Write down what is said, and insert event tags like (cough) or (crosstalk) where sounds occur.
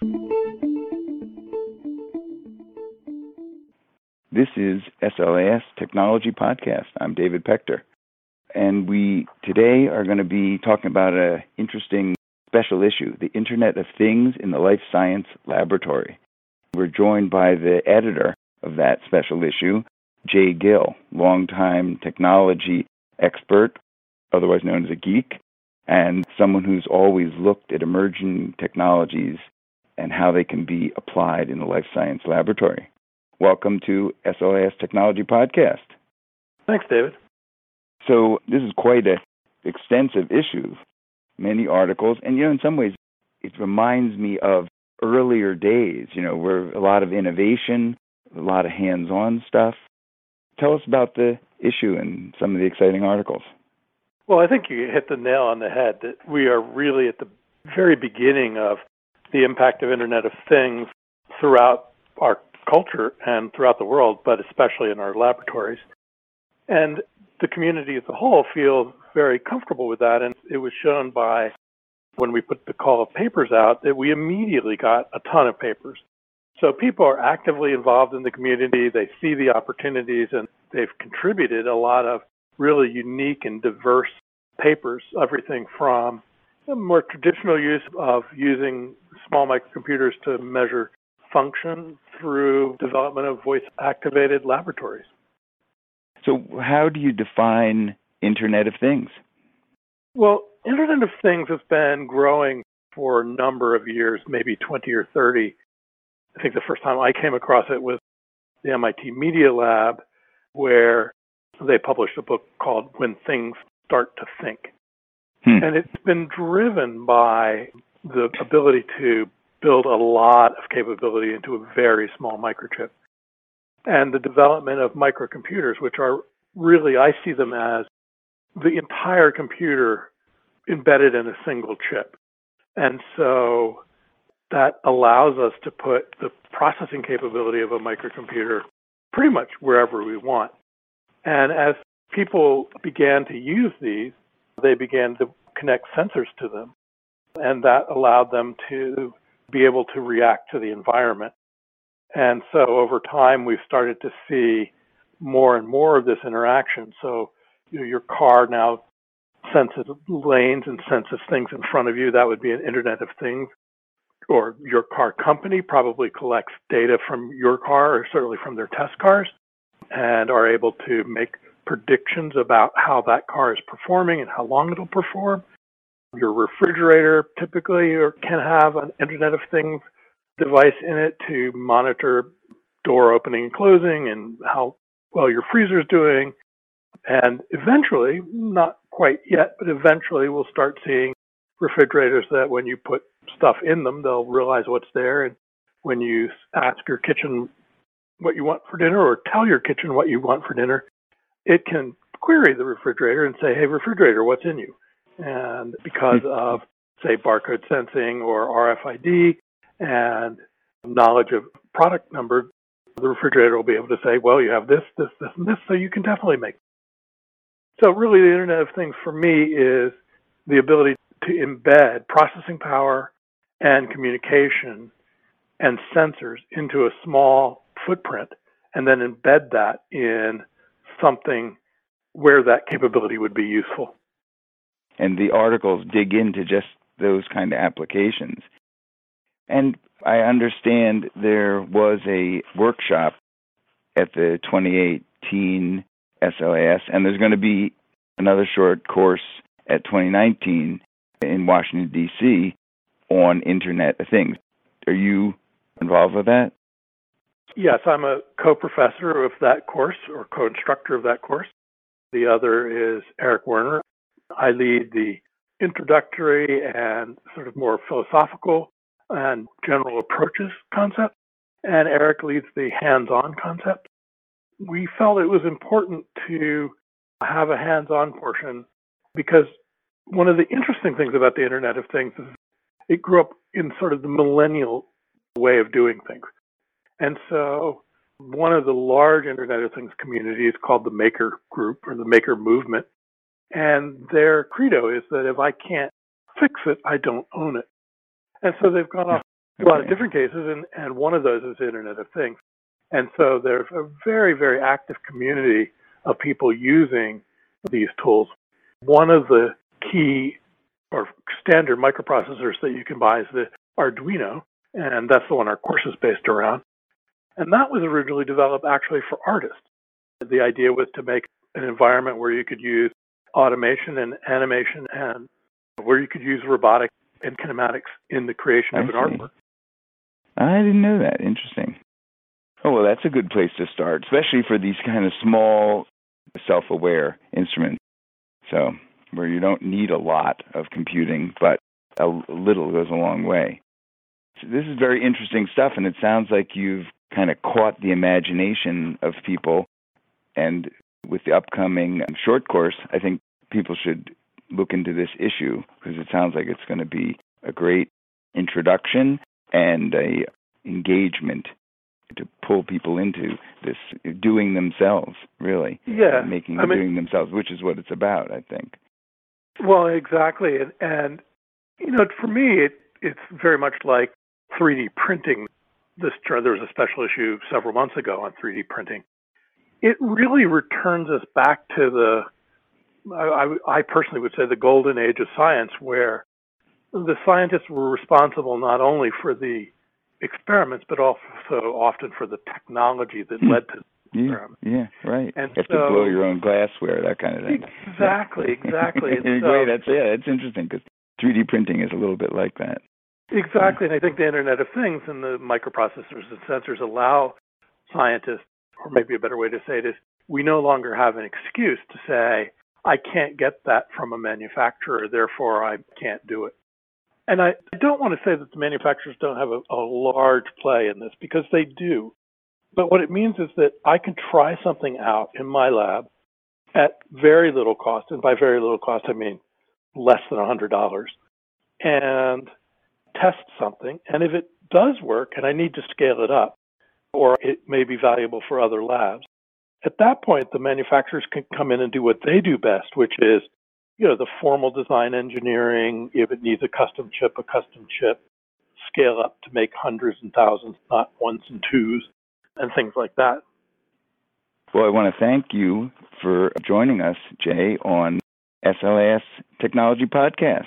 This is SLAS Technology Podcast. I'm David Pector. And we today are going to be talking about an interesting special issue, the Internet of Things in the Life Science Laboratory. We're joined by the editor of that special issue, Jay Gill, longtime technology expert, otherwise known as a geek, and someone who's always looked at emerging technologies and how they can be applied in the life science laboratory. Welcome to SLAS Technology Podcast. Thanks, David. So this is quite an extensive issue, many articles, and you know, in some ways, it reminds me of earlier days. You know, where a lot of innovation, a lot of hands-on stuff. Tell us about the issue and some of the exciting articles. Well, I think you hit the nail on the head that we are really at the very beginning of the impact of Internet of Things throughout our culture and throughout the world, but especially in our laboratories. And the community as a whole feels very comfortable with that. And it was shown by when we put the call of papers out that we immediately got a ton of papers. So people are actively involved in the community. They see the opportunities and they've contributed a lot of really unique and diverse papers, everything from more traditional use of using small microcomputers to measure function through development of voice activated laboratories. So, how do you define Internet of Things? Well, Internet of Things has been growing for a number of years, maybe 20 or 30. I think the first time I came across it was the MIT Media Lab, where they published a book called When Things Start to Think. Hmm. And it's been driven by the ability to build a lot of capability into a very small microchip. And the development of microcomputers, which are really, I see them as the entire computer embedded in a single chip. And so that allows us to put the processing capability of a microcomputer pretty much wherever we want. And as people began to use these, they began to connect sensors to them. And that allowed them to be able to react to the environment. And so over time, we've started to see more and more of this interaction. So you know, your car now senses lanes and senses things in front of you. That would be an Internet of Things. Or your car company probably collects data from your car or certainly from their test cars and are able to make predictions about how that car is performing and how long it'll perform. Your refrigerator typically can have an Internet of Things device in it to monitor door opening and closing and how well your freezer is doing. And eventually, not quite yet, but eventually we'll start seeing refrigerators that when you put stuff in them, they'll realize what's there. And when you ask your kitchen what you want for dinner or tell your kitchen what you want for dinner, it can query the refrigerator and say, hey, refrigerator, what's in you? And because of, say, barcode sensing or RFID and knowledge of product number, the refrigerator will be able to say, well, you have this, this, this, and this, so you can definitely make. So really the Internet of Things for me is the ability to embed processing power and communication and sensors into a small footprint and then embed that in something where that capability would be useful. And the articles dig into just those kind of applications. And I understand there was a workshop at the 2018 SLAS, and there's going to be another short course at 2019 in Washington, D.C. on Internet of Things. Are you involved with that? Yes, I'm a co professor of that course or co instructor of that course. The other is Eric Werner. I lead the introductory and sort of more philosophical and general approaches concept, and Eric leads the hands on concept. We felt it was important to have a hands on portion because one of the interesting things about the Internet of Things is it grew up in sort of the millennial way of doing things. And so one of the large Internet of Things communities called the Maker Group or the Maker Movement. And their credo is that if I can't fix it, I don't own it. And so they've gone off a lot of different cases, and, and one of those is the Internet of Things. And so there's a very, very active community of people using these tools. One of the key or standard microprocessors that you can buy is the Arduino, and that's the one our course is based around. And that was originally developed actually for artists. The idea was to make an environment where you could use automation and animation and where you could use robotics and kinematics in the creation of I an see. artwork. I didn't know that. Interesting. Oh, well, that's a good place to start, especially for these kind of small, self aware instruments. So, where you don't need a lot of computing, but a little goes a long way. So this is very interesting stuff, and it sounds like you've kind of caught the imagination of people. And with the upcoming short course, I think people should look into this issue because it sounds like it's going to be a great introduction and a engagement to pull people into this doing themselves really Yeah, making I mean- doing themselves which is what it's about i think Well, exactly, and and you know, for me, it it's very much like 3D printing. This there was a special issue several months ago on 3D printing. It really returns us back to the, I, I, personally would say, the golden age of science, where the scientists were responsible not only for the experiments, but also often for the technology that Hmm. led to yeah experiments. yeah right And you have to blow your own glassware that kind of thing Exactly, exactly. (laughs) And so- that's yeah that's interesting because 3d printing is a little bit like that Exactly, and I think the Internet of Things and the microprocessors and sensors allow scientists, or maybe a better way to say it is, we no longer have an excuse to say, I can't get that from a manufacturer, therefore I can't do it. And I, don't want to say that the manufacturers don't have a, a large play in this, because they do. But what it means is that I can try something out in my lab at very little cost, and by very little cost I mean less than $100, and test something, and if it does work and I need to scale it up, or it may be valuable for other labs, at that point the manufacturers can come in and do what they do best, which is, you know, the formal design engineering, if it needs a custom chip, a custom chip, scale up to make hundreds and thousands, not ones and twos, and things like that. well i want to thank you for joining us jay on SLAS technology podcast